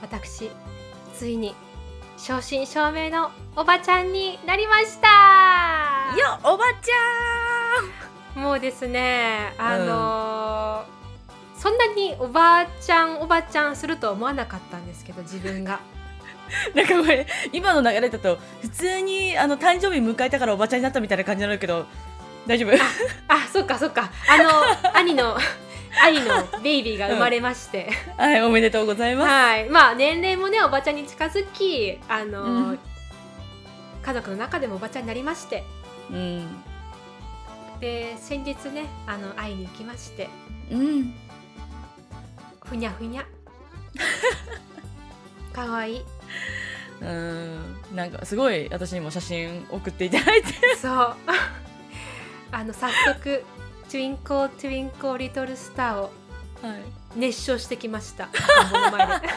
私ついに正真正銘のおばちゃんになりました。よおばちゃもうですねあのーそんなにおばあちゃんおばちゃんするとは思わなかったんですけど自分が。ん なんかこれ今の流れだと普通にあの誕生日迎えたからおばちゃんになったみたいな感じになるけど大丈夫？あそっかそっか。あの 兄の兄のベイビーが生まれまして、はいおめでとうございます。はい。まあ年齢もねおばちゃんに近づきあのー、うん。家族の中でもおばちゃんになりまして。うん。で先日ねあの会いに行きまして。うん。ふにゃふにゃ。かわいい。うん。なんかすごい私にも写真送っていただいて。そう。あの早速「 Twinkle Twinkle Little Star」をはい。熱唱してきました。赤ん坊の前で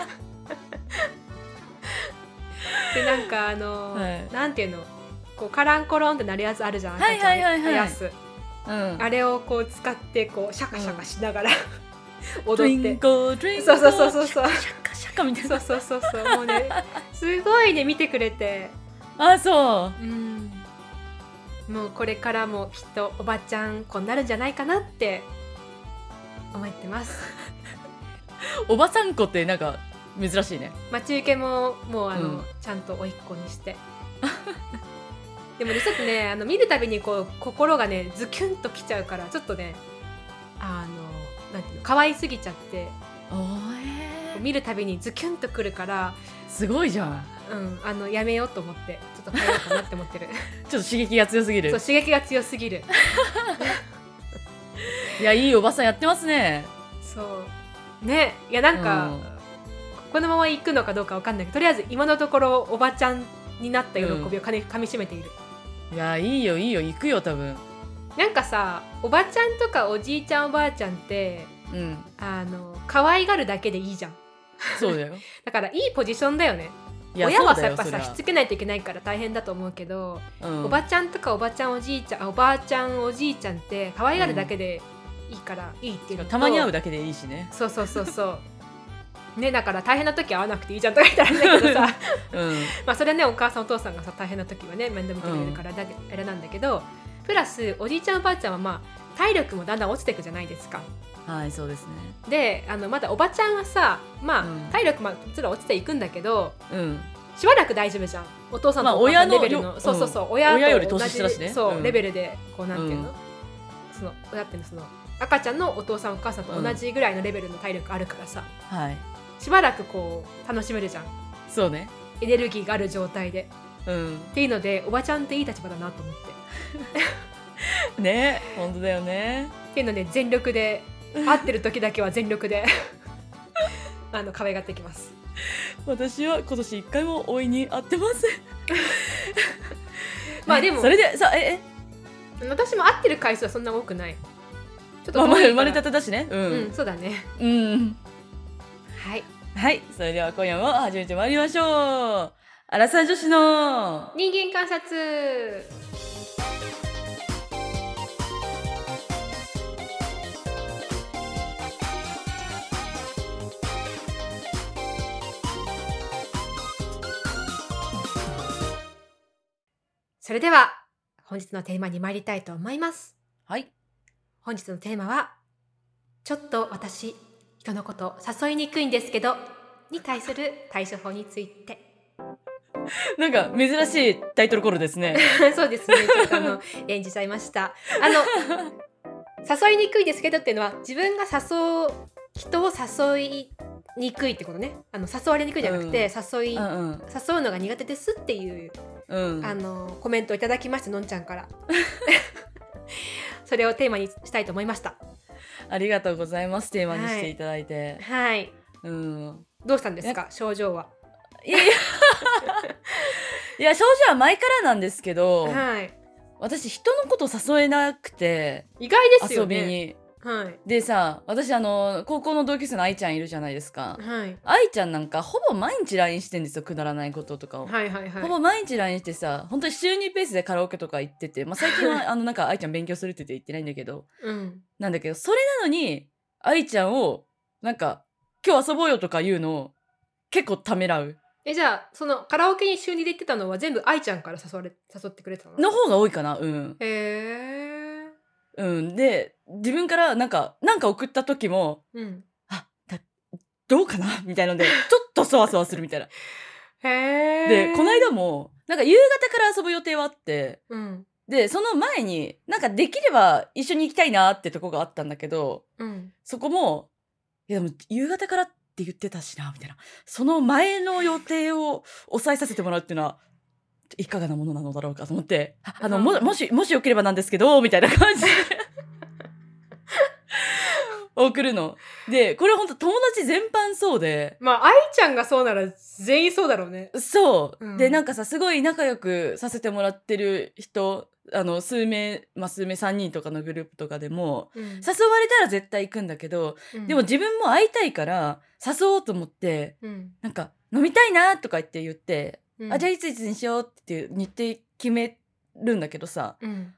でなんかあの、はい。なんていうの？こうカランコロンってなるやつあるじゃんはいはいはいはい。赤ちゃんのやつうん。あれをこう使ってこうシャカシャカしながら、ト踊って。そうそうそうそうそう。シャカシャカみたいな。そうそうそうそう。もうねすごいね見てくれて。あそうんもうこれからもきっとおばちゃん子になるんじゃないかなって思ってます。う おばさん子ってなんか珍しいね。待ち受けももうあの、うん。ちゃんと甥っ子にして。でもねちょっとねあの見るたびにこう心がねズキュンときちゃうからちょっとねあのなんていうの可愛すぎちゃって。見るたびにズキュンとくるから、すごいじゃんうん、あのやめようと思ってちょっと変えようかなって思ってる。ちょっと刺激が強すぎる。そう刺激が強すぎる。いやいいおばさんやってますね。そう。ねいやなんか、うん。このまま行くのかどうかわかんないけどとりあえず今のところおばちゃんになった喜びをか,、みかみしめている。いやいいよいいよ。行くよ多分。なんかさおばちゃんとかおじいちゃんおばあちゃんってうん。あの可愛がるだけでいいじゃん。そうだよ。だからいいポジションだよね親はさやっぱさしつけないといけないから大変だと思うけど、うん。おばちゃんとかおばちゃんおじいちゃんあおばあちゃんおじいちゃんって可愛がるだけでいいからいいっていう。のと、たまに会うだけでいいしね。そうそうそうそう。ねだから大変な時は会わなくていいじゃんとか言ったらあれだけどさ。うん。まあそれはねお母さんお父さんがさ大変な時はね面倒見てくれるからだけ、あれなんだけどプラスおじいちゃんおばあちゃんはまあ体力もだんだん落ちていくじゃないですか。はいそうですね。であのまだおばちゃんはさまあ、うん。体力ももちろん落ちていくんだけどうん。しばらく大丈夫じゃん。お父さんまあとお母さんレベルの、よそうそうそう、うん親と親より年下だしね。そう、うん。レベルでこうなんていうの、うん。その親っていうのその赤ちゃんのお父さんお母さんと同じぐらいのレベルの体力あるからさ、はい。しばらくこう楽しめるじゃん。そうね。エネルギーがある状態で。うん。っていうのでおばちゃんっていい立場だなと思って。ね本当だよね。っていうので全力で 会ってる時だけは全力で。あの可愛がっていきます。私は今年一回もおいに会ってません。まあでもそれでさえ私も会ってる回数はそんな多くない。ちょっえまあ生まれたてだしね。ううんんそうだね。うん。はい。はい。それでは今夜も始めてまいりましょう。アラサー女子の人間観察それでは本日のテーマに参りたいと思います。はい。本日のテーマはちょっと私人のこと誘いにくいんですけどに対する対処法について。なんか珍しいタイトルコールですね。そうですね。ちょっとあの 演じちゃいました。あの誘いにくいですけどっていうのは自分が誘う人を誘いにくいってことね。あの誘われにくいじゃなくて、誘い、うんうん。誘うのが苦手ですっていううん。あのコメントをいただきましたのんちゃんから。それをテーマにしたいと思いました。ありがとうございます。テーマにしていただいて、はい。うん。どうしたんですか？症状は。いや いや。いや症状は前からなんですけど、はい。私人のこと誘えなくて意外ですよね。遊びに。はい。でさ私あの高校の同級生の愛ちゃんいるじゃないですか。はい。愛ちゃんなんかほぼ毎日 LINE してんですよくだらないこととかを。はいはいはい。ほぼ毎日 LINE してさ本当に週2ペースでカラオケとか行ってて、まあ、最近はあのなんか愛ちゃん勉強するって言って行ってないんだけどうん。なんだけどそれなのに愛ちゃんをなんか今日遊ぼうよとか言うのを結構ためらうえじゃあそのカラオケに週にで行ってたのは全部愛ちゃんから誘われ誘ってくれてたの？の方が多いかなうん。へえ。うん、で自分からなんかなんか送った時もうん。あだどうかな？みたいなので ちょっとそわそわするみたいな。へえ。でこの間もなんか夕方から遊ぶ予定はあってうんでその前になんかできれば一緒に行きたいなってとこがあったんだけどうん。そこもいやでも夕方からって言ってたしなみたいなその前の予定を抑えさせてもらうっていうのはいかがなものなのだろうかと思ってああのもうんもしもしよければなんですけどみたいな感じで 送るの。でこれほんと友達全般そうで。まあ愛ちゃんがそうなら全員そうだろうね。そう、うん。でなんかさすごい仲良くさせてもらってる人あの数名、まあ、数名3人とかのグループとかでもうん。誘われたら絶対行くんだけど、うん。でも自分も会いたいから誘おうと思ってうん。なんか飲みたいなとか言って言って、うんあじゃあいついつにしようって言って決めるんだけどさ、うん。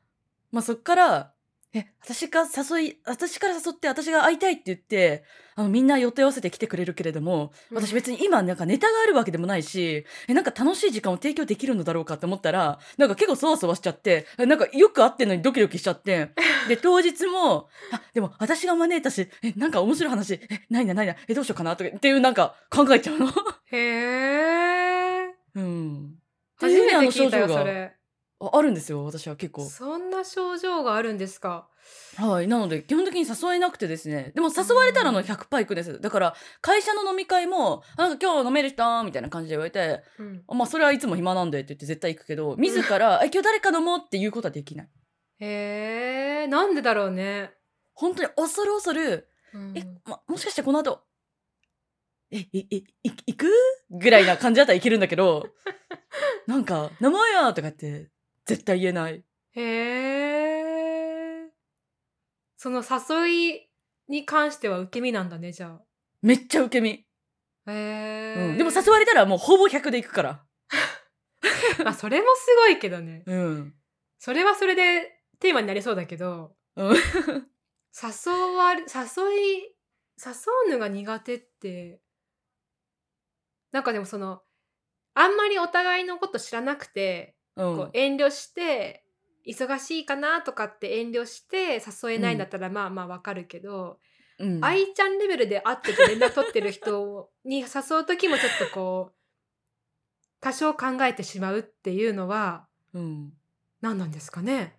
まあ、そっからえ私が誘い私から誘って私が会いたいって言ってあのみんな予定合わせて来てくれるけれどもうん。私別に今なんかネタがあるわけでもないしえなんか楽しい時間を提供できるのだろうかって思ったらなんか結構そわそわしちゃってえなんかよく会ってんのにドキドキしちゃって で当日もあでも私が招いたしえなんか面白い話えないなないなえどうしようかなとかっていうなんか考えちゃうの。へえ。うん、初めて聞いたよそれ。ああるんですよ私は結構。そんな症状があるんですか？はい。なので、基本的に誘えなくてですね。でも誘われたらの100%行くです。だから、会社の飲み会も、なんか今日飲める人？みたいな感じで言われて、うん。あまあ、それはいつも暇なんでって言って絶対行くけど、自ら、え、今日誰か飲もうっていうことはできない。へえ。なんでだろうね。本当に恐る恐る、うんえ、ま、もしかしてこの後、え、え、え、い行く？ぐらいな感じだったらいけるんだけど、なんか、名前やとかって、絶対言えない。へえ。その誘いに関しては受け身なんだねじゃめっちゃ受け身。あ。へえ、うん。でも誘われたらもうほぼ100で行くから。まあそれもすごいけどね。うん。それはそれでテーマになりそうだけど、うん誘われ誘い誘うのが苦手ってなんかでもそのあんまりお互いのこと知らなくて、うん。こう遠慮して忙しいかなとかって遠慮して誘えないんだったらまあまあわかるけど、うん。愛ちゃんレベルで会ってて連絡取ってる人に誘う時もちょっとこう多少考えてしまうっていうのはうん、何なんですかね？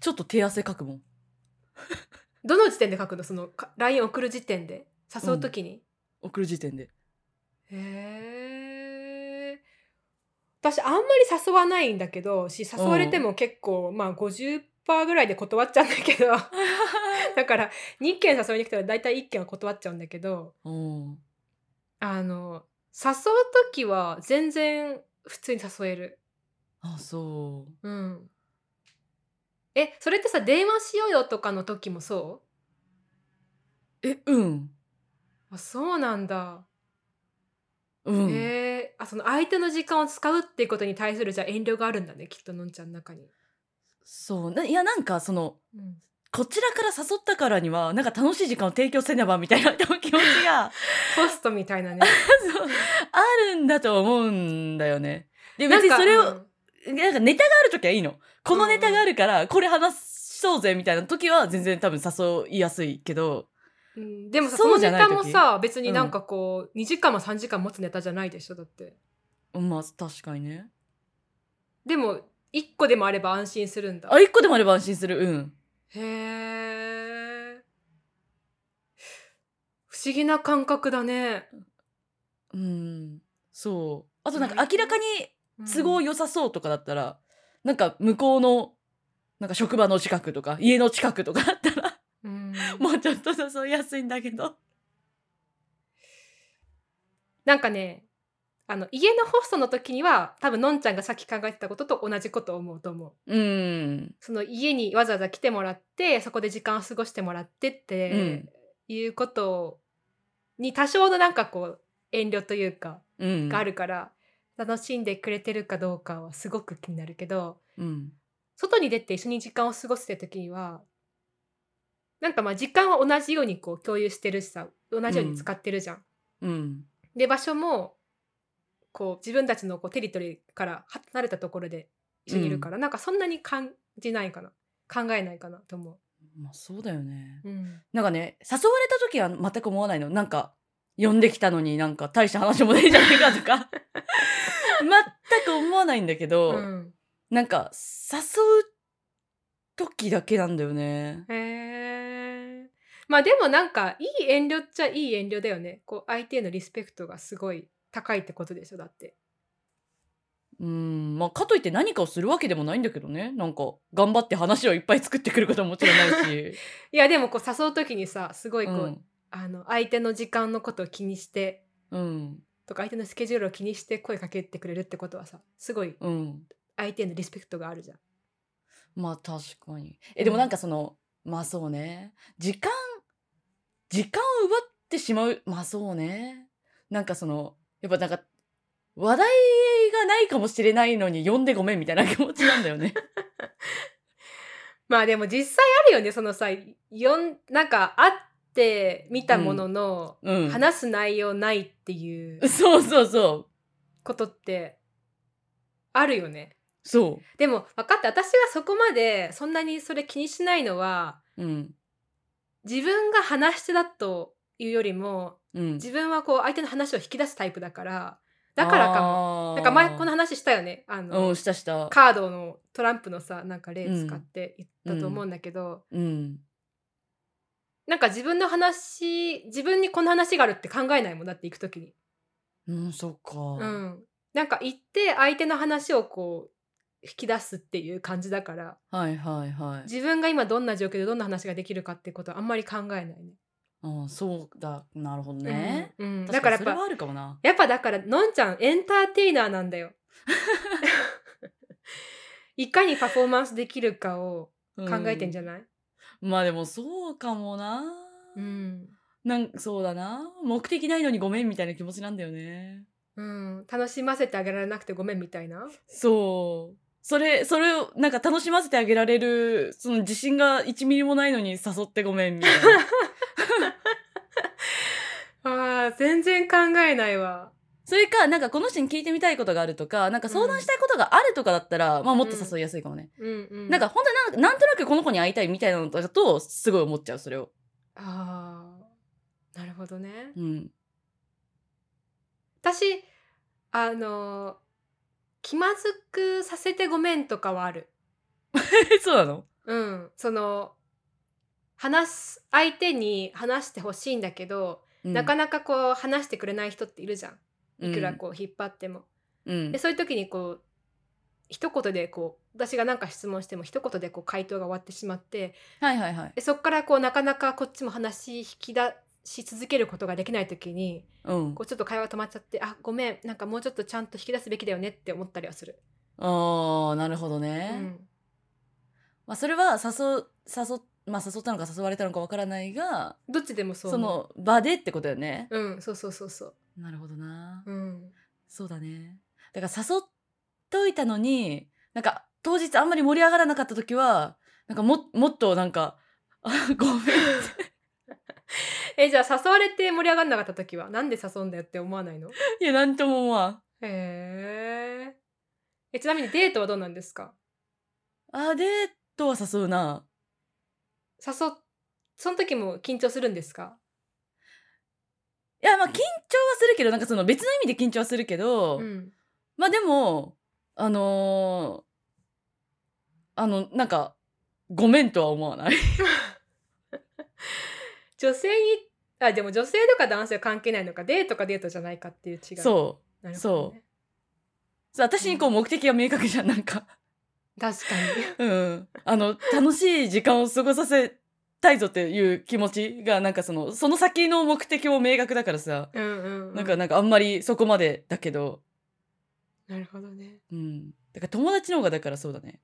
ちょっと手汗かくもん。どの時点で書くの？そのか LINE 送る時点で？誘う時に、送る時点で。へえ私あんまり誘わないんだけどし誘われても結構、まあ50%ぐらいで断っちゃうんだけど だから2件誘いに来たら大体1件は断っちゃうんだけどうん。あの誘う時は全然普通に誘える。あ、そう。うん。えそれってさ電話しようよとかの時もそえ、うん。うあそうなんだ。うん。へえあその相手の時間を使うっていうことに対するじゃあ遠慮があるんだねきっとのんちゃんの中に。そう。ないや、なんかその、うんこちらから誘ったからには、なんか楽しい時間を提供せねばみたいな 気持ちが、ホストみたいなね。そうあるんだと思うんだよね。で、別にそれを、うんなんかネタがある時はいいの。このネタがあるから、これ話そうぜみたいな時は全然多分誘いやすいけど、うんでもさそのネタもさ別になんかこう、2時間も3時間持つネタじゃないでしょだって。まあ確かにね。でも1個でもあれば安心するんだ。あ、一個でもあれば安心する。うん。へえ。不思議な感覚だね。うん。そう。あとなんか明らかに都合い良さそうとかだったら、なんか向こうの、なんか職場の近くとか、家の近くとかだったら、うん、もうちょっと誘いやすいんだけど。なんかねあの家のホストの時には多分のんちゃんがさっき考えてたことと同じことを思うと思う。うん。その家にわざわざ来てもらってそこで時間を過ごしてもらってって、うん。いうことに多少のなんかこう遠慮というかうん。があるから、楽しんでくれてるかどうかはすごく気になるけどうん。外に出て一緒に時間を過ごすって時にはなんかまあ時間は同じようにこう共有してるしさ同じように使ってるじゃん。うん。で場所もこう自分たちのこうテリトリーから離れたところで一緒にいるから、なんかそんなに感じないかな。考えないかなと思まあそうだよね。う。うん、なんかね誘われた時は全く思わないの。なんか呼んできたのになんか大した話もねえじゃないかとか。全く思わないんだけど、うん。なんか誘う時だけなんだよね。へえ。まあでもなんかいい遠慮っちゃいい遠慮だよね。こう相手へのリスペクトがすごい高いってことでしょだって。うんまあかといって何かをするわけでもないんだけどね。なんか頑張って話をいっぱい作ってくることはもちろんないし。いやでもこう誘う時にさすごいこう、うん。あの相手の時間のことを気にしてうん。とか相手のスケジュールを気にして声かけてくれるってことはさすごいうん。相手へのリスペクトがあるじゃん。まあ確かに。えでもなんかそのまあそうね。時間時間を奪ってしまう。まあそうね。なんかそのやっぱなんか話題がないかもしれないのに呼んでごめんみたいな気持ちなんだよね。まあでも実際あるよね。そのさよんなんか会って見たものの、うん。話す内容ないっていうそうそうそう。ことってあるよね。そでも分かった。私がそこまでそんなにそれ気にしないのはううん自分が話し手だというよりもうん。自分はこう相手の話を引き出すタイプだからだからかも。もなんか前この話したよね。あの、うんしたした。カードのトランプのさなんか例使って言ったと思うんだけど、うん。なんか自分の話自分にこの話があるって考えないもんだって行く時に。うんそっか。うん、なんか行って相手の話をこう引き出すっていう感じだから。はいはいはい。自分が今どんな状況でどんな話ができるかってことはあんまり考えないね。あそうだ。なるほどね、うんうん。確だからやっぱやっぱだからのんちゃんエンターテイナーなんだよ。いかにパフォーマンスできるかを考えてんじゃない、ない、まあでもそうかもな。うん。なんそうだな。目的ないのにごめんみたいな気持ちなんだよね。うん、楽しませてあげられなくてごめんみたいな？そうそれそれをなんか楽しませてあげられるその自信が1ミリもないのに誘ってごめんみたいな。あー全然考えないわ。それかなんかこの人に聞いてみたいことがあるとかなんか相談したいことがあるとかだったら、まあもっと誘いやすいかもね、うんうん、なんか本当になんなんとなくこの子に会いたいみたいなのだとすごい思っちゃうそれを。あーなるほどね。うん。私あの気まずくさせてごめんとかはある。え そうなの？うん、その話す相手に話してほしいんだけど、なかななかこう話してくれない人っているじゃん。いくらこう引っ張っても。うん。でそういう時にこう一言でこう私が何か質問しても一言でこう回答が終わってしまって。はいはいはい。でそこからこうなかなかこっちも話引き出し続けることができない時にうん。こうちょっと会話止まっちゃってあごめんなんかもうちょっとちゃんと引き出すべきだよねって思ったりはする。あーなるほどうね、ん。まあ、それは誘誘,、まあ、誘ったのか誘われたのかわからないがどっちでもそう。そ思の場でってことよね、う。うんそうそうそうそう。なるほどな、うん。そうだね。だから誘っといたのになんか当日あんまり盛り上がらなかった時はなんかももっとなんかあごめんって えじゃあ誘われて盛り上がんなかった時はなんで誘うんだよって思わないの？いやなんとも思わん。へー。えちなみにデートはどうなんですか？あデートは誘うな。誘っその時も緊張するんですか？いやまあ緊張はするけどなんかその別の意味で緊張はするけど、うん。まあでもあのーあのなんかごめんとは思わない 女性にあでも女性とか男性は関係ないのかデートかデートじゃないかっていう違い。そう。ね、そう私にこう目的が明確じゃんなんか。確かに。うん。あの楽しい時間を過ごさせたいぞっていう気持ちがなんかそのその先の目的も明確だからさ、うんうん、うん、なんかなんかあんまりそこまでだけど。なるほどね。うん。だから友達の方がだからそうだね。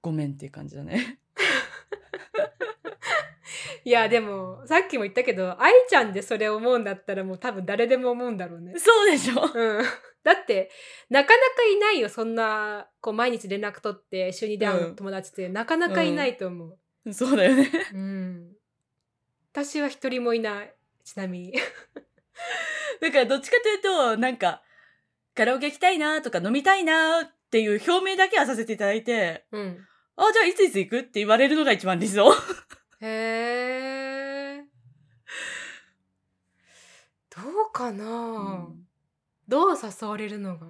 ごめんっていう感じだね いやでもさっきも言ったけど愛ちゃんでそれ思うんだったらもう多分誰でも思うんだろうね。そうでしょ。うん。だってなかなかいないよそんなこう毎日連絡取って週にで会う友達って。なかなかいないと思う、そうだよね。うん。私は一人もいない。ちなみに。だからどっちかというとなんかカラオケ行きたいなとか飲みたいなっていう表明だけはさせていただいてうん。あじゃあいついつ行くって言われるのが一番理想へえどうかな、うん。どう誘われるのが？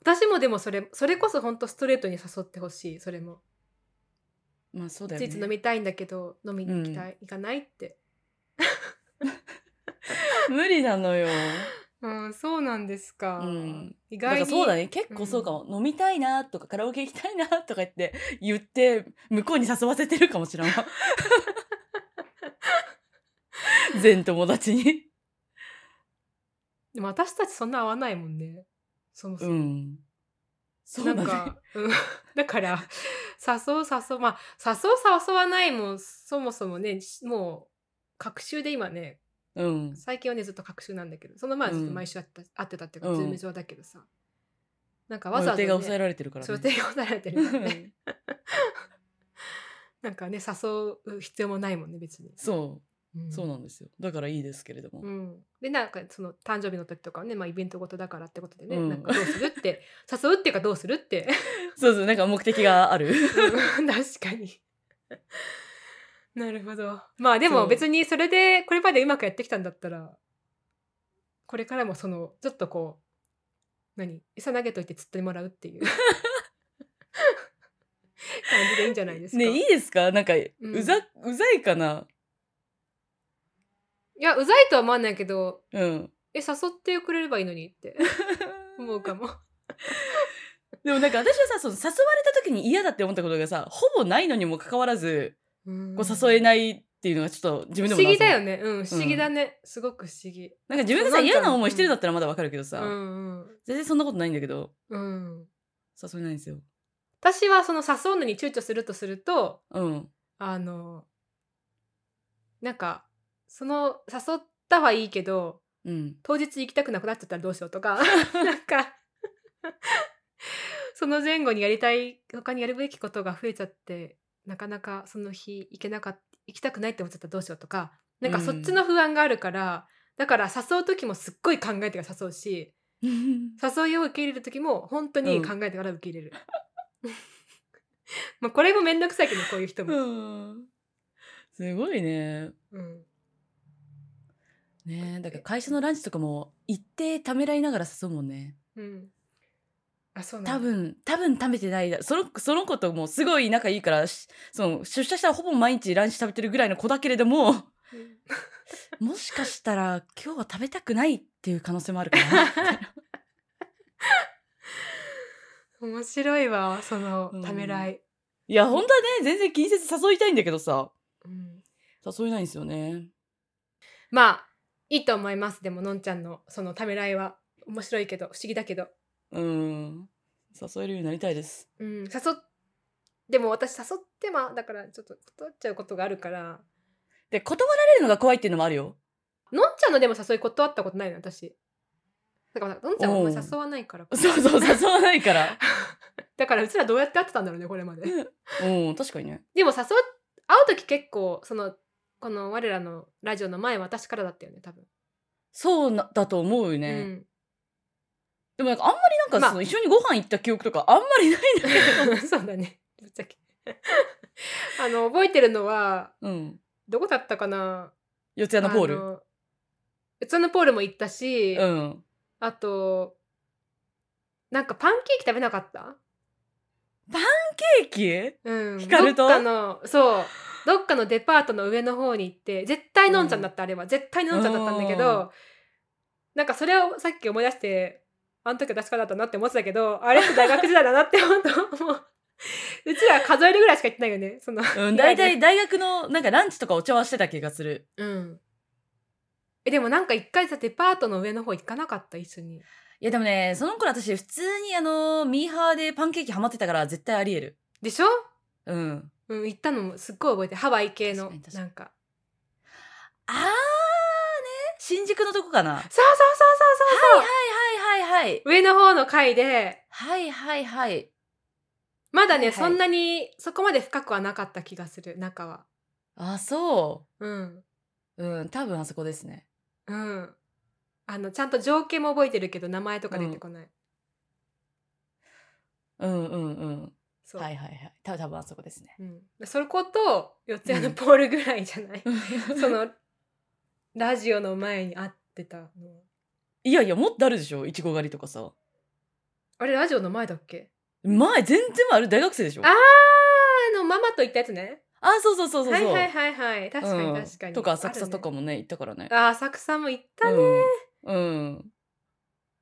私もでもそれそれこそほんとストレートに誘ってほしいそれも。まあそうだよね。いついつ飲みたいんだけど飲みに行きたい、行かないって。無理なのよ、うんそうなんですか、うん、意外にだからそうだね。結構そうかも、飲みたいなとかカラオケ行きたいなとか言って言って向こうに誘わせてるかもしれんわ。全友達に。でも私たちそんな合わないもんね。そもそうも、ん。そうだね。なんか、うん、だから誘う誘うまあ誘う誘わないもそもそもねもう隔週で今ねうん。最近はねずっと隔週なんだけどその前はずっと毎週会った、会ってたっていうか、うん。ズーム上だけどさ。なんかまあわざわざ、ね、予定が抑えられてるからそうねが抑えられてるからね。なんかね誘う必要もないもんね別に、そう。うん。そうなんですよ。だからいいですけれども、うん、でなんかその誕生日の時とかはね、まあ、イベントごとだからってことでね、うん。なんかどうするって 誘うっていうかどうするって。そうそうなんか目的がある。うん。確かになるほど。まあでも別にそれでこれまでうまくやってきたんだったらこれからもそのちょっとこう何？餌投げといて釣ってもらうっていう。感じでいいんじゃないですか？ねいいですか？なんか、ん。うざうざいかな？いやうざいとは思わないけどうん。え誘ってくれればいいのにって 思うかも。でもなんか私はさその誘われた時に嫌だって思ったことがさほぼないのにもかかわらずこう誘えないっていうのがちょっと自分でも不思議だよね。ねうん。不思議だね、すごく不思議。なんか自分がさ嫌な思いしてるんだったらまだわかるけどさ、うん全然そんなことないんだけど。うんうん。誘えないんですよ。私はその誘うのに躊躇するとするとうん。あのなんかその誘ったはいいけどうん。当日行きたくなくなっちゃったらどうしようとか なんかその前後にやりたい他にやるべきことが増えちゃってなかなかその日行けなかった行きたくないって思っちゃったらどうしようとかなんかそっちの不安があるから、だから誘う時もすっごい考えてから誘うし 誘いを受け入れる時も本当に考えてから受け入れる。まあこれもめんどくさいけどこういう人も。うん。すごいね。うん。ねえだから会社のランチとかも一定ためらいながら誘うもんね。うん、あそうなんだ。多分多分食べてないだそのその子ともうすごい仲いいからしその出社したらほぼ毎日ランチ食べてるぐらいの子だけれどもうん。もしかしたら今日は食べたくないっていう可能性もあるかなみたいな面白いわそのうん。ためらい、いや本当はね全然気にせず誘いたいんだけどさ。うん。誘えないんですよね。まあいいと思います。でものんちゃんのそのためらいは面白いけど不思議だけど、うん。誘えるようになりたいです。うん、誘っでも私誘ってまだからちょっと断っちゃうことがあるから。で断られるのが怖いっていうのもあるよ。のんちゃんの？でも誘い断ったことないの私。だからのんちゃんは誘わないから。そうそう誘わないから。だからうちらどうやって会ってたんだろうねこれまで。うん確かにね。でも誘う会う時結構そのこの我らのラジオの前は私からだったよね多分、そうなだと思うよね、うんでもなんかあんまりなんかまあ。その一緒にご飯行った記憶とかあんまりないんだけど。そうだね。ぶっちゃけ。あの覚えてるのはうん。どこだったかな？四谷のポール。四谷のポールも行ったし、うん。あとなんかパンケーキ食べなかった？ケーキ？うん。どっかのそう。どっかのデパートの上の方に行って絶対のんちゃんだった、あれは。絶対のんちゃんだったんだけうん。どなんかそれをさっき思い出してあの時は確かだったなって思ってたけどあれって大学時代だなって本当思う。うちらは数えるぐらいしか言ってないよねその。うん、大体大学のなんかランチとかお茶はしてた気がする。うん。えでもなんか一回さデパートの上の方行かなかった一緒に。いやでもね、その頃私普通にあの、ミーハーでパンケーキハマってたから絶対あり得る。でしょ？うん。うん行ったのもすっごい覚えてる。ハワイ系のなんか。あーね、新宿のとこかな。はいそうそうそうそうそう。そう、はいはいはい。上の方の階ではいはいはい。まだね、はいはいそんなにそこまで深くはなかった気がする中はあ、そうんう。うん、多分あそこですね。うんあのちゃんと情景も覚えてるけど名前とか出てこない、うんうんうん。そう、はいはいはい。た多分あそこですね。うん、それこと四谷のポールぐらいじゃない、そのラジオの前に会ってたのいやいや、もっとあるでしょ？いちご狩りとかさ。あれラジオの前だっけ？前、全然ある大学生でしょ？あーあのママと行ったやつねあ、そうそうそうそうそう。はいはいはいはい確かにうん確かに、とか浅草とあかもね、行ったからねあー浅草も行ったね、うん。うん。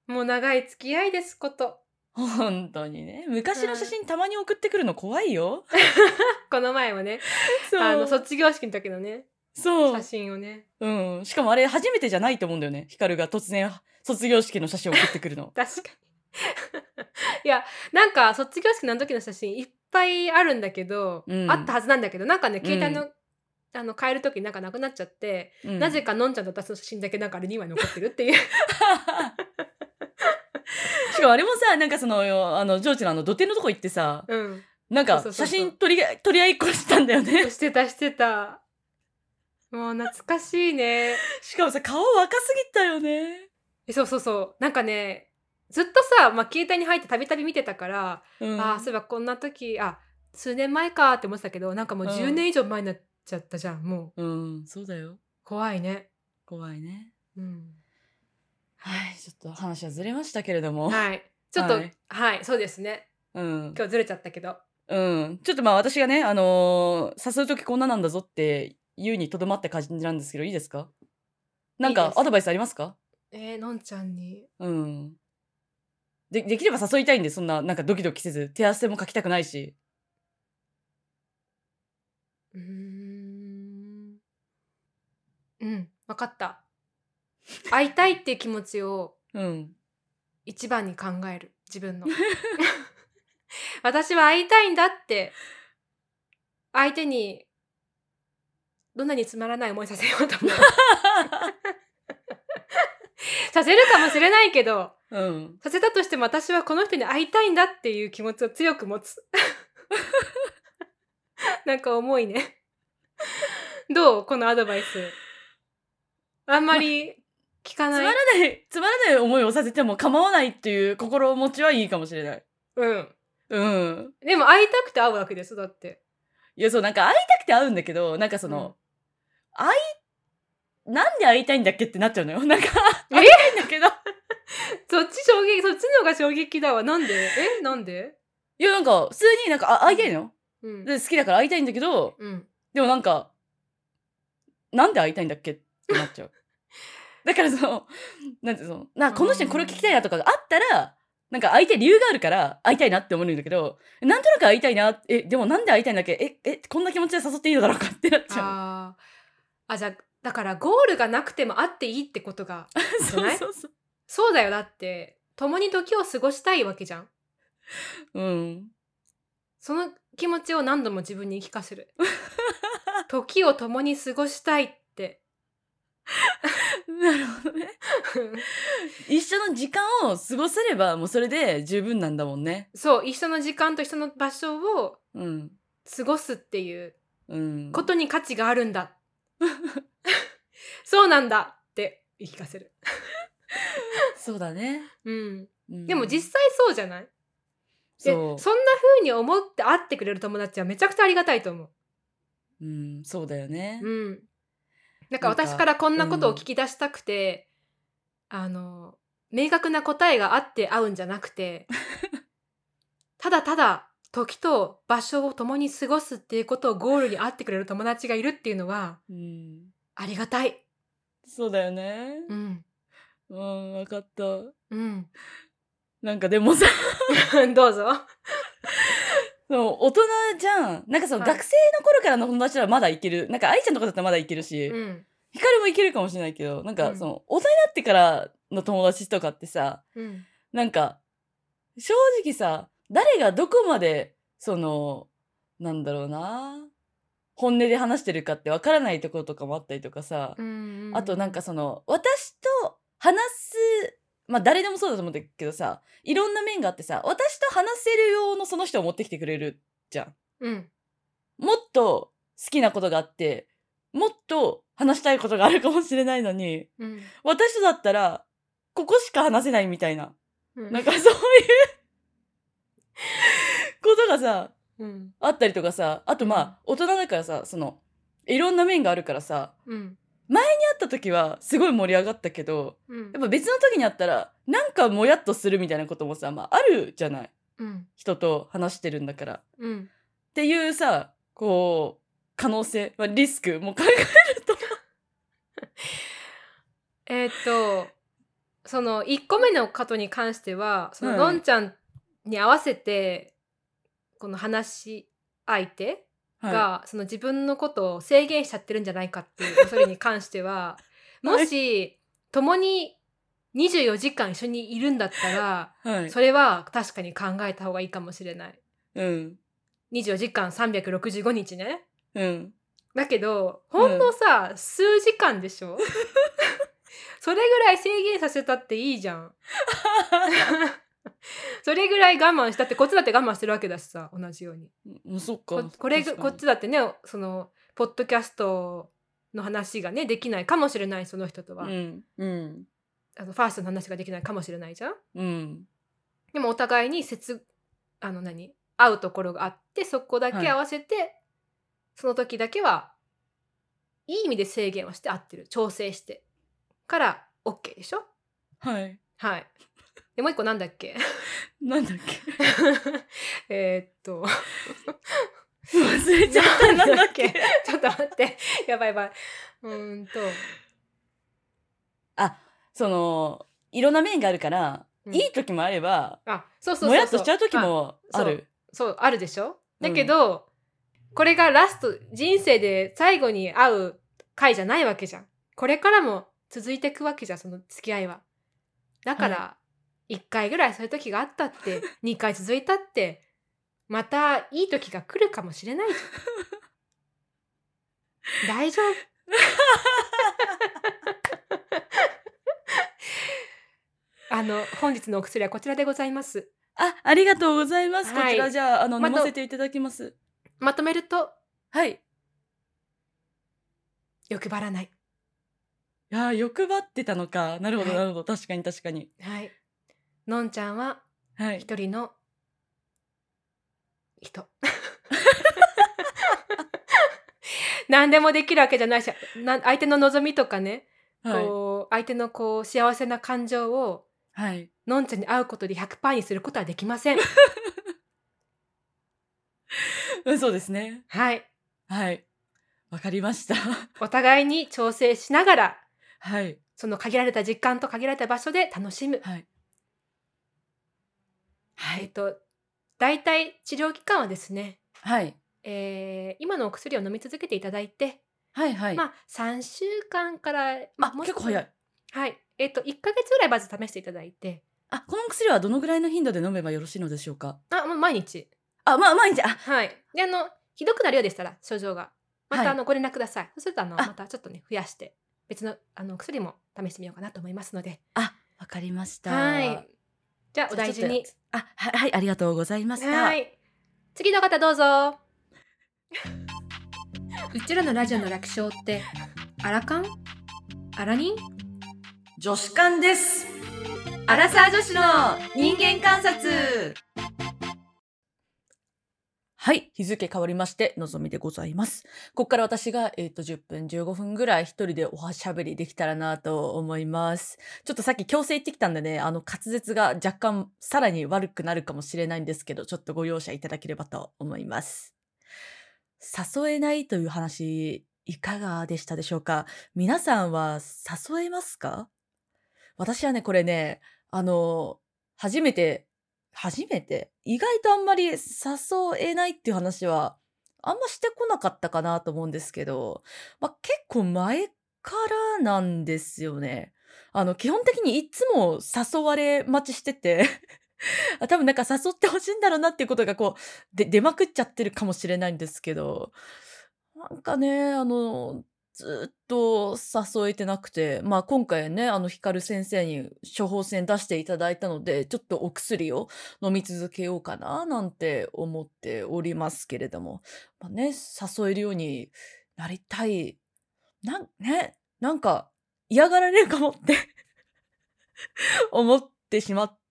もう長い付き合いですこと本当にね。昔の写真たまに送ってくるの怖いよ。この前もねそう。あの卒業式の時のねそう写。真をねうん。しかもあれ初めてじゃないと思うんだよね。ヒカルが突然卒業式の写真を送ってくるの。確かに。いやなんか卒業式の時の写真いっぱいあるんだけど、うん。あったはずなんだけどなんかね携帯の、うあの変える時なんかなくなっちゃって、うん。なぜかのんちゃんと私の写真だけなんかあれ2枚残ってるっていう。しかもあれもさ、なんかその、あの、ジョーチのあの土手のとこ行ってさ、うん。なんか写真撮り、撮り合いっこしたんだよね。してたしてた。もう懐かしいね。しかもさ、顔若すぎたよね。えそうそうそう。なんかねずっとさ、まあ、携帯に入ってたびたび見てたから、うん、ああそういえばこんな時あ数年前かって思ってたけどなんかもううん。10年以上前になっちゃったじゃんもう。うん、そうだよ。怖いね。怖いね。うん。はい、ちょっと話はずれましたけれども。はい。ちょっとははいい、そうですね。うん。今日ずれちゃったけど。うん。ちょっとまあ私がね、あのー誘うときこんななんだぞって言うにとどまった感じなんですけど、いいですか？なんかアドバイスありますか？えー、のんちゃんに。うん。で、できれば誘いたいんで、そんな、なんかドキドキせず、手汗もかきたくないし。うーん。うん分かった。会いたいっていう気持ちをうん。一番に考える。自分の。私は会いたいんだって相手にどんなにつまらない思いさせようと思う させるかもしれないけどうん。させたとしても私はこの人に会いたいんだっていう気持ちを強く持つ。なんか重いね。どう？このアドバイス。あんまり聞かつまない、らない、つまらない思いをさせても構わないっていう心持ちはいいかもしれない。うん。うん。でも会いたくて会うわけですだって。いや、そう、なんか会いたくて会うんだけど、なんかその、会い、なんで会いたいんだっけ？ってなっちゃうのよ。なんか、え？会いたいんだけど。そっち衝撃そっちの方が衝撃だわ。なんで？え？なんで？いや、なんか、普通になんか、あ会いたいのよ。うん。で、好きだから会いたいんだけど、うん。でもなんか、なんで会いたいんだっけ？ってなっちゃう。だからその、なんていうの、なこの人にこれを聞きたいなとかがあったら、なんか会いたい理由があるから会いたいなって思うんだけど、なんとなく会いたいな、え、でもなんで会いたいんだっけ？え、え、こんな気持ちで誘っていいのだろうかってなっちゃあー。あじゃあだからゴールがなくても会っていいってことがう。じゃないそうそうそう。そうだよだって共に時を過ごしたいわけじゃんうん。その気持ちを何度も自分に言い聞かせる 時を共に過ごしたいってなるほどね。一緒の時間を過ごせればもうそれで十分なんだもんね。そう一緒の時間と一緒の場所をうん。過ごすっていううん。ことに価値があるんだ そうなんだって言い聞かせる、そうだね。うん、うんでも実際そうじゃない？でそう。そんな風に思って会ってくれる友達はめちゃくちゃありがたいと思う。うん、そうだよね。うん。なんかなんか私からこんなことを聞き出したくて、あの明確な答えがあって会うんじゃなくて ただただ時と場所を共に過ごすっていうことをゴールに会ってくれる友達がいるっていうのはうん。ありがたい。そうだよね。うん。うん、わかった。うん。なんかでもさ、どうぞ。そそう大人じゃん。なんかその、はい学生の頃からの友達はまだいける。なんか愛ちゃんとかだったらまだいけるし、うんヒカルもいけるかもしれないけど、なんかうんその、大人になってからの友達とかってさ、うんなんか、正直さ、誰がどこまで、その、なんだろうな、本音で話してるかってわからないところとかもあったりとかさ、うんあとなんかその、私と話す、まあ誰でもそうだと思うんだけどさ、いろんな面があってさ、私と話せる用のその人を持ってきてくれるじゃん。うん。もっと好きなことがあって、もっと話したいことがあるかもしれないのに、うん。私とだったら、ここしか話せないみたいな。うん。なんかそういう ことがさ、うん。あったりとかさ、あとまうん。あ、大人だからさ、その、いろんな面があるからさ、うん。会った時はすごい盛り上がったけど、うん。やっぱ別の時にあったら、なんかもやっとするみたいなこともさ、まああるじゃない。うん。人と話してるんだから。っうん。ていうさ、こう、可能性、まあ、リスクも考えると。えーっとその1個目のことに関してはそのはいのんちゃんに合わせてこの話し相手が、はその自分のことを制限しちゃってるんじゃないかっていうそれに関しては もし共に24時間一緒にいるんだったらい。はい。それは確かに考えた方がいいかもしれない。うん。24時間365日ね。うん。だけどほんのさ、数時間でしょ？それぐらい制限させたっていいじゃん。それぐらい我慢したってこっちだって我慢してるわけだしさ同じように。そっか。ここれこっちだってねそのポッドキャストの話がねできないかもしれないその人とは、うん。うん。あのファーストの話ができないかもしれないじゃん。うん。でもお互いに接あの何？会うところがあってそこだけ合わせて、その時だけはいい意味で制限をして合ってる調整してから OK でしょ？はい。はい。でもう一個なんだっけ？なんだっけ？えーっと。忘れちゃった。なんだっけ？ちょっと待って。やばいやばい。うーんと、あ、その、いろんな面があるから、うん。いい時もあれば、あそうそうそうそう。もやっとしちゃう時もあある。そうあるでしょ？だけど、これがラスト人生で最後に会う回じゃないわけじゃん。これからも続いていくわけじゃんその付き合いは。だから、1回ぐらいそういう時があったって 2回続いたってまたいい時が来るかもしれないじゃん大丈夫 あの本日のお薬はこちらでございますあ、ありがとうございます。はいこちらじゃあ、あの、また飲ませていただきます。まとめるとはい。欲張らないいやー、欲張ってたのか。なるほど、はいなるほど。確かに、確かに。はいのんちゃんははい。一人の人 何でもできるわけじゃないしな相手の望みとかね、はい。こう相手のこう幸せな感情をはい。のんちゃんに会うことで100%にすることはできませんうん、そうですね。はいはい。わかりました。お互いに調整しながらはい。その限られた時間と限られた場所で楽しむ、はい。はい。えっと大体治療期間はですね、はい。えー今のお薬を飲み続けていただいて、はい。はい。まあ3週間からあ、もう結構早い。はい。えっ、と、1ヶ月ぐらいまず試していただいて、あ、この薬はどのぐらいの頻度で飲めばよろしいのでしょうか？あ、もう毎日。あ、まあ、毎日、あ、はい。で、あの、ひどくなるようでしたら、症状が。また、はいあの、ご連絡ください。そうすると、あの、あまたちょっとね、増やして、別の、あの、薬も試してみようかなと思いますので。あ、わかりました。はい。じゃあ、お大事に。あ、はい、はい、ありがとうございました。はい。次の方どうぞ。うちらのラジオの楽勝って、アラカン？アラニン？女子館です。アラサー女子の人間観察。はい。日付変わりまして、のぞみでございます。ここから私が、えっ、と、10分、15分ぐらい一人でおはしゃべりできたらなと思います。ちょっとさっき強制行ってきたんでね、あの、滑舌が若干さらに悪くなるかもしれないんですけど、ちょっとご容赦いただければと思います。誘えないという話、いかがでしたでしょうか？皆さんは誘えますか？私はね、これね、あの、初めて初めて、意外とあんまり誘えないっていう話は、あんましてこなかったかなと思うんですけど、まあ、結構前からなんですよね。あの、基本的にいつも誘われ待ちしてて、多分なんか誘って欲しいんだろうなっていうことがこう、で出まくっちゃってるかもしれないんですけど、なんかね、あの、ずっと誘えてなくて、まあ、今回ね、あの、ヒカル先生に処方箋出していただいたので、ちょっとお薬を飲み続けようかななんて思っておりますけれども、まあね、誘えるようになりたい。なんね、なんか嫌がられるかもって 思ってしまって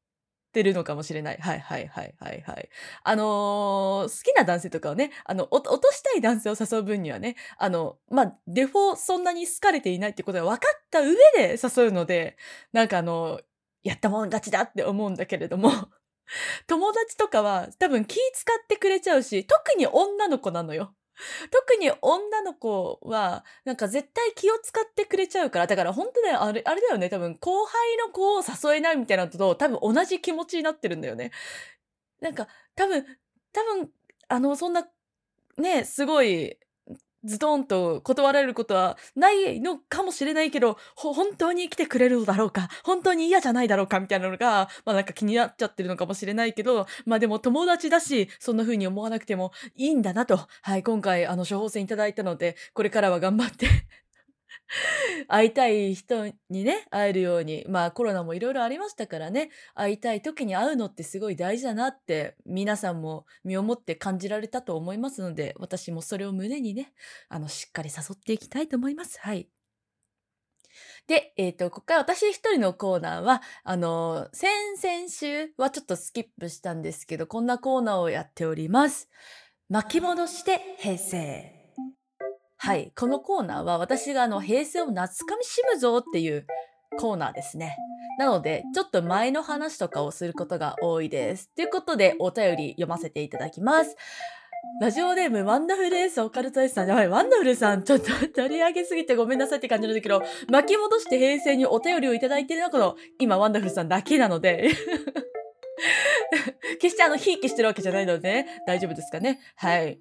てるのかもしれない。はいはいはいはいはい。あの、好きな男性とかをね、あの、落としたい男性を誘う分にはね、あの、まあ、デフォそんなに好かれていないってことが分かった上で誘うので、なんかあの、やったもん勝ちだって思うんだけれども、友達とかは多分気使ってくれちゃうし、特に女の子なのよ。特に女の子は、なんか絶対気を使ってくれちゃうから、だから本当だよ、あれ、あれだよね、多分後輩の子を誘えないみたいなのと多分同じ気持ちになってるんだよね。なんか多分、多分、あの、そんな、ね、すごい、ズドンと断られることはないのかもしれないけど、本当に来てくれるのだろうか、本当に嫌じゃないだろうかみたいなのが、まあなんか気になっちゃってるのかもしれないけど、まあでも友達だし、そんな風に思わなくてもいいんだなと、はい、今回あの処方箋いただいたので、これからは頑張って 会いたい人にね、会えるように、まあコロナもいろいろありましたからね、会いたい時に会うのってすごい大事だなって皆さんも身をもって感じられたと思いますので、私もそれを胸にね、あの、しっかり誘っていきたいと思います。はい。で、えっ、と、ここから私一人のコーナーは、あの、先々週はちょっとスキップしたんですけど、こんなコーナーをやっております。巻き戻して平成。はい。このコーナーは私があの平成を懐かみしむぞっていうコーナーですね。なので、ちょっと前の話とかをすることが多いです。ということで、お便り読ませていただきます。ラジオネーム、ワンダフルエースオカルトエースさん。やばい、ワンダフルさん、ちょっと取り上げすぎてごめんなさいって感じなんだけど、巻き戻して平成にお便りをいただいているのが、今、ワンダフルさんだけなので 決してあの、ひいきしてるわけじゃないので、ね、大丈夫ですかね。はい。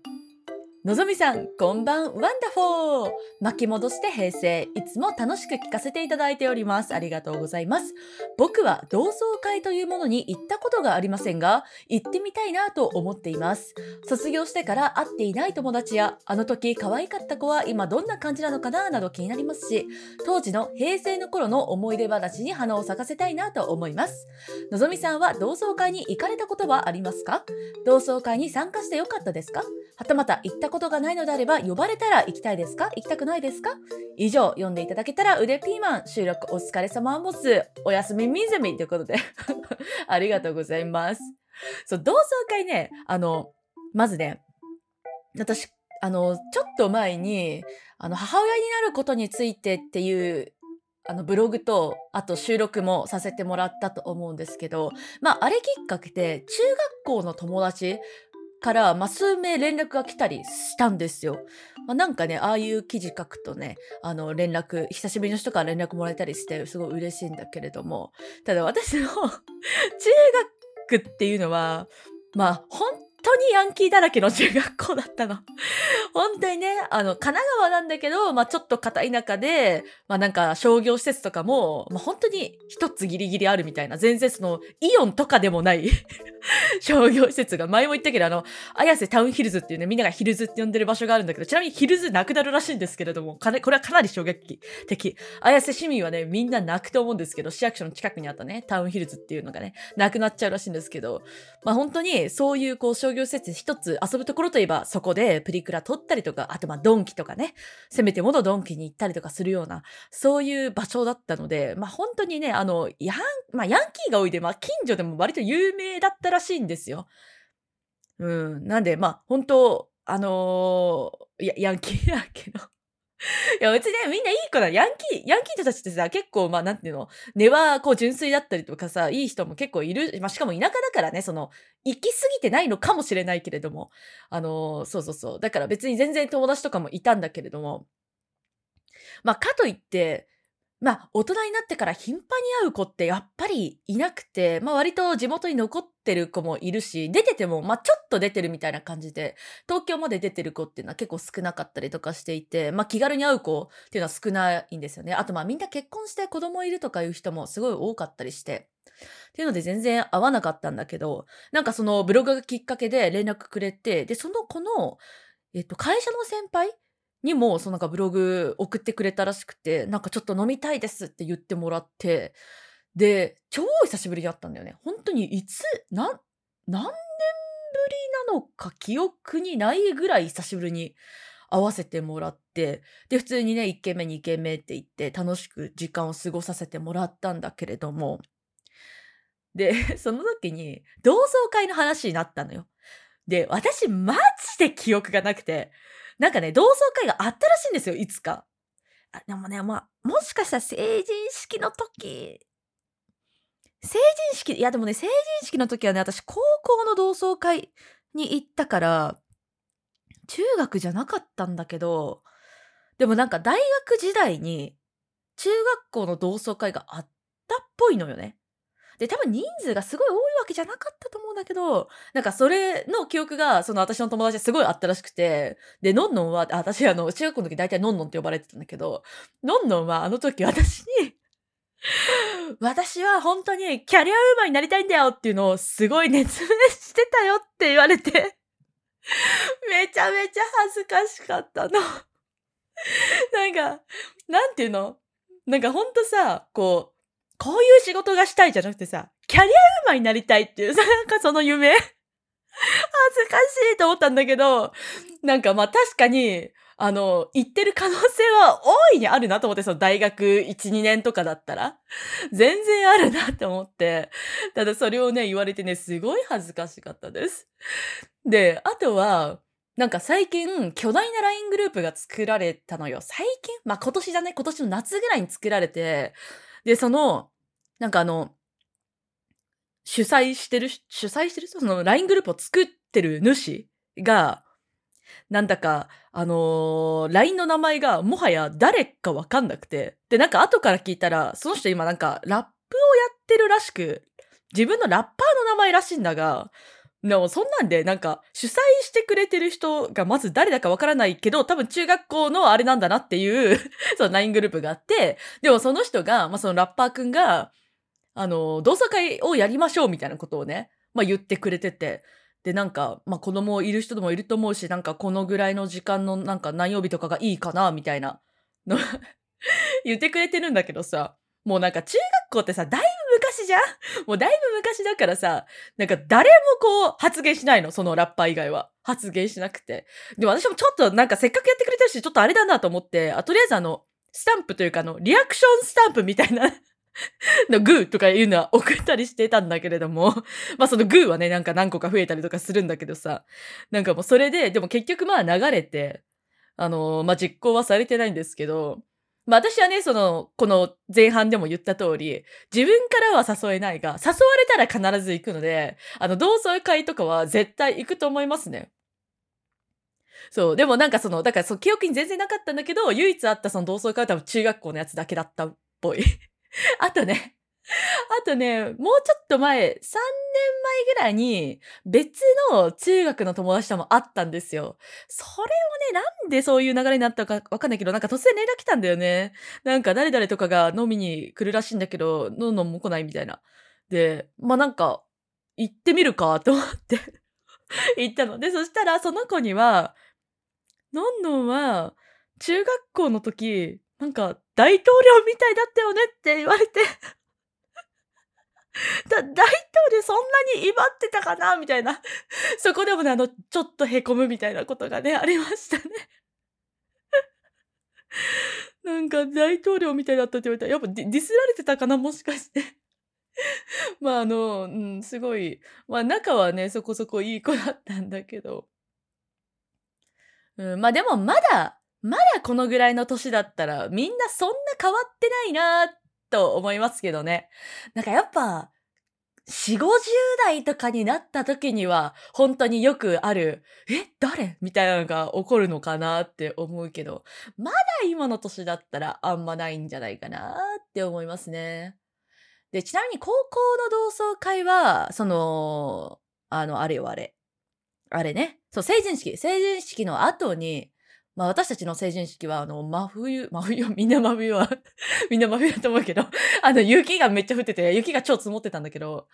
のぞみさん、こんばん、ワンダフォー巻き戻して平成、いつも楽しく聞かせていただいております。ありがとうございます。僕は同窓会というものに行ったことがありませんが、行ってみたいなと思っています。卒業してから会っていない友達や、あの時可愛かった子は今どんな感じなのかななど気になりますし、当時の平成の頃の思い出話に花を咲かせたいなと思います。のぞみさんは同窓会に行かれたことはありますか？同窓会に参加してよかったですか？はたまた行ったことがないのであれば呼ばれたら行きたいですか？行きたくないですか？以上、読んでいただけたら腕ピーマン収録お疲れ様ボスおやすみみずみということで。ありがとうございます。そう、同窓会ね、あの、まずね、私、あの、ちょっと前に、あの、母親になることについてっていうあのブログとあと収録もさせてもらったと思うんですけどまああれきっかけで中学校の友達から、まあ、数名連絡が来たりしたんですよ。まあ、なんかね、ああいう記事書くとね、あの、連絡、久しぶりの人から連絡もらえたりして、すごい嬉しいんだけれども、ただ私の 中学っていうのは、まあ、本当にヤンキーだらけの中学校だったの。本当にね、あの、神奈川なんだけど、まあちょっと片田舎で、まあなんか商業施設とかも、まあ本当に一つギリギリあるみたいな、全然その、イオンとかでもない 商業施設が、前も言ったけど、あの、綾瀬タウンヒルズっていうね、みんながヒルズって呼んでる場所があるんだけど、ちなみにヒルズなくなるらしいんですけれども、これはかなり衝撃的。綾瀬市民はね、みんな泣くと思うんですけど、市役所の近くにあったね、タウンヒルズっていうのがね、なくなっちゃうらしいんですけど、まあ本当にそういうこう商業施設一つ遊ぶところといえば、そこでプリクラ撮ったりとか、あとまあドンキとかね、せめてものドンキに行ったりとかするような、そういう場所だったので、まあ本当にね、あの、ヤン、まあヤンキーが多いで、まあ近所でも割と有名だったらしいんですよ。うん、なんで、まあ本当、あのー、ヤンキーだけど いや、うちね、みんないい子だ。ヤンキー、ヤンキー人たちってさ、結構、まあ、なんていうの、根はこう純粋だったりとかさ、いい人も結構いる。まあ、しかも田舎だからね、その、行き過ぎてないのかもしれないけれども、あの、そうそうそう。だから別に全然友達とかもいたんだけれども、まあ、かといって、まあ、大人になってから頻繁に会う子ってやっぱりいなくて、まあ割と地元に残ってる子もいるし、出てても、まあちょっと出てるみたいな感じで、東京まで出てる子っていうのは結構少なかったりとかしていて、まあ気軽に会う子っていうのは少ないんですよね。あとまあみんな結婚して子供いるとかいう人もすごい多かったりして。っていうので全然会わなかったんだけど、なんかそのブログがきっかけで連絡くれて、で、その子の、えっと、会社の先輩にも、そのなんかブログ送ってくれたらしくて、なんかちょっと飲みたいですって言ってもらって、で、超久しぶりに会ったんだよね。本当にいつ、な、何年ぶりなのか記憶にないぐらい久しぶりに会わせてもらって、で、普通にね、1軒目2軒目って言って楽しく時間を過ごさせてもらったんだけれども、で、その時に同窓会の話になったのよ。で、私マジで記憶がなくて、なんかね、同窓会があったらしいんですよ、いつか。あでもね、まあ、もしかしたら成人式の時、成人式、いやでもね、成人式の時はね、私高校の同窓会に行ったから、中学じゃなかったんだけど、でもなんか大学時代に中学校の同窓会があったっぽいのよね。で、多分人数がすごいわけじゃなかったと思うんだけど、なんかそれの記憶が、その私の友達ですごいあったらしくて、で、のんのんは、私あの、中学校の時大体のんのんって呼ばれてたんだけど、のんのんはあの時私に 私は本当にキャリアウーマンになりたいんだよっていうのをすごい熱弁してたよって言われてめちゃめちゃ恥ずかしかったの。なんか、なんていうの？なんかほんとさ、こう、こういう仕事がしたいじゃなくてさ、キャリアウーマンになりたいっていう、なんかその夢恥ずかしいと思ったんだけど、なんかまあ確かに、あの、言ってる可能性は大いにあるなと思って、その大学1、2年とかだったら。全然あるなって思って。ただそれをね、言われてね、すごい恥ずかしかったです。で、あとは、なんか最近、巨大な LINE グループが作られたのよ。最近？まあ今年だね、今年の夏ぐらいに作られて、で、その、なんかあの、主催してる、主催してる人、その LINE グループを作ってる主が、なんだか、あのー、LINE の名前がもはや誰かわかんなくて。で、なんか後から聞いたら、その人今なんかラップをやってるらしく、自分のラッパーの名前らしいんだが、でもそんなんでなんか主催してくれてる人がまず誰だかわからないけど多分中学校のあれなんだなっていう その LINE グループがあってでもその人が、まあ、そのラッパーくんがあの同窓会をやりましょうみたいなことをね、まあ、言ってくれてて。でなんか、まあ、子供いる人もいると思うしなんかこのぐらいの時間のなんか何曜日とかがいいかなみたいな。の 言ってくれてるんだけどさ。もうなんか中学校ってさ、だいぶ昔じゃん？もうだいぶ昔だからさ、なんか誰もこう発言しないの、そのラッパー以外は。発言しなくて。でも私もちょっとなんかせっかくやってくれてるし、ちょっとあれだなと思って、あとりあえずあの、スタンプというかあの、リアクションスタンプみたいな。のグーとかいうのは送ったりしてたんだけれども、まあそのグーはね、なんか何個か増えたりとかするんだけどさ、なんかもうそれで、でも結局まあ流れて、あのー、まあ実行はされてないんですけど、まあ私はね、その、この前半でも言った通り、自分からは誘えないが、誘われたら必ず行くので、あの、同窓会とかは絶対行くと思いますね。そう。でもなんかその、だからその記憶に全然なかったんだけど、唯一あったその同窓会は多分中学校のやつだけだったっぽい。あとね、あとね、もうちょっと前、3年前ぐらいに別の中学の友達とも会ったんですよ。それをね、なんでそういう流れになったかわかんないけど、なんか突然連絡来たんだよね。なんか誰々とかが飲みに来るらしいんだけど、のんのんも来ないみたいな。で、まあなんか、行ってみるかと思って行ったの。で、そしたらその子には、のんのんは中学校の時、なんか大統領みたいだったよねって言われて だ大統領そんなに威張ってたかなみたいな。そこでもね、あの、ちょっとへこむみたいなことがね、ありましたね。なんか大統領みたいだったって言われたら、やっぱディスられてたかなもしかして。まああの、うん、すごい、まあ仲はね、そこそこいい子だったんだけど。うん、まあでもまだ、まだこのぐらいの年だったら、みんなそんな変わってないなっと思いますけどね。なんかやっぱ、4、50代とかになった時には、本当によくある、え、誰？みたいなのが起こるのかなって思うけど、まだ今の年だったらあんまないんじゃないかなって思いますね。で、ちなみに高校の同窓会は、その、あの、あれよあれ。あれね。そう、成人式。成人式の後に、まあ私たちの成人式は、あの、真冬、真冬、みんな真冬は みんな真冬だと思うけど、あの、雪がめっちゃ降ってて、雪が超積もってたんだけど、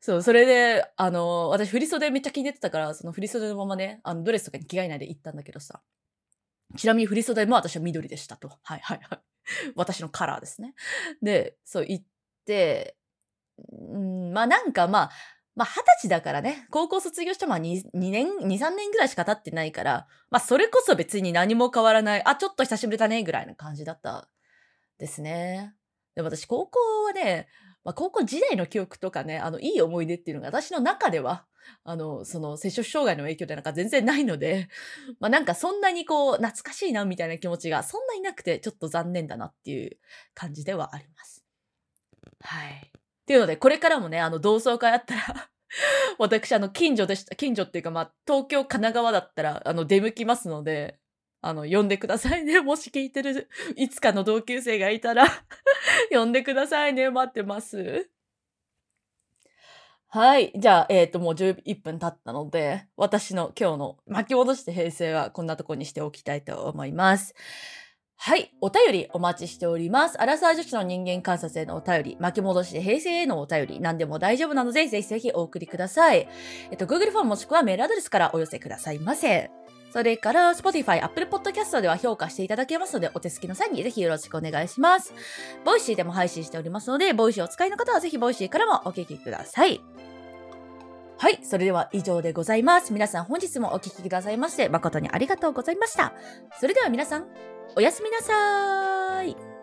そう、それで、あの、私振袖めっちゃ気に入ってたから、その振袖のままね、あの、ドレスとかに着替えないで行ったんだけどさ。ちなみに振袖も私は緑でしたと。はいはいはい。私のカラーですね。で、そう、行って、うん、まあなんかまあ、まあ、二十歳だからね、高校卒業しても 2, 2年、2、3年ぐらいしか経ってないから、まあ、それこそ別に何も変わらない、あ、ちょっと久しぶりだね、ぐらいの感じだったですね。でも私、高校はね、まあ、高校時代の記憶とかね、あの、いい思い出っていうのが私の中では、あの、その、摂食障害の影響でなんか全然ないので、まあなんかそんなにこう、懐かしいなみたいな気持ちがそんなになくて、ちょっと残念だなっていう感じではあります。はい。っていうので、これからもね、あの、同窓会あったら 私、あの、近所でした。近所っていうか、まあ、東京、神奈川だったら、あの、出向きますので、あの、呼んでくださいね。もし聞いてる、いつかの同級生がいたら 呼んでくださいね。待ってます。はい。じゃあ、えっ、ー、と、もう11分経ったので、私の今日の巻き戻して平成はこんなとこにしておきたいと思います。はい。お便りお待ちしております。アラサー女子の人間観察へのお便り、巻き戻して平成へのお便り、何でも大丈夫なので、ぜひぜひお送りください。えっと、Google フォームもしくはメールアドレスからお寄せくださいませ。それから、Spotify、Apple Podcast では評価していただけますので、お手すきの際にぜひよろしくお願いします。 Voicy でも配信しておりますので、 Voicy をお使いの方はぜひ Voicy からもお聞きください。はい。それでは以上でございます。皆さん本日もお聴きくださいまして、誠にありがとうございました。それでは皆さん、おやすみなさーい。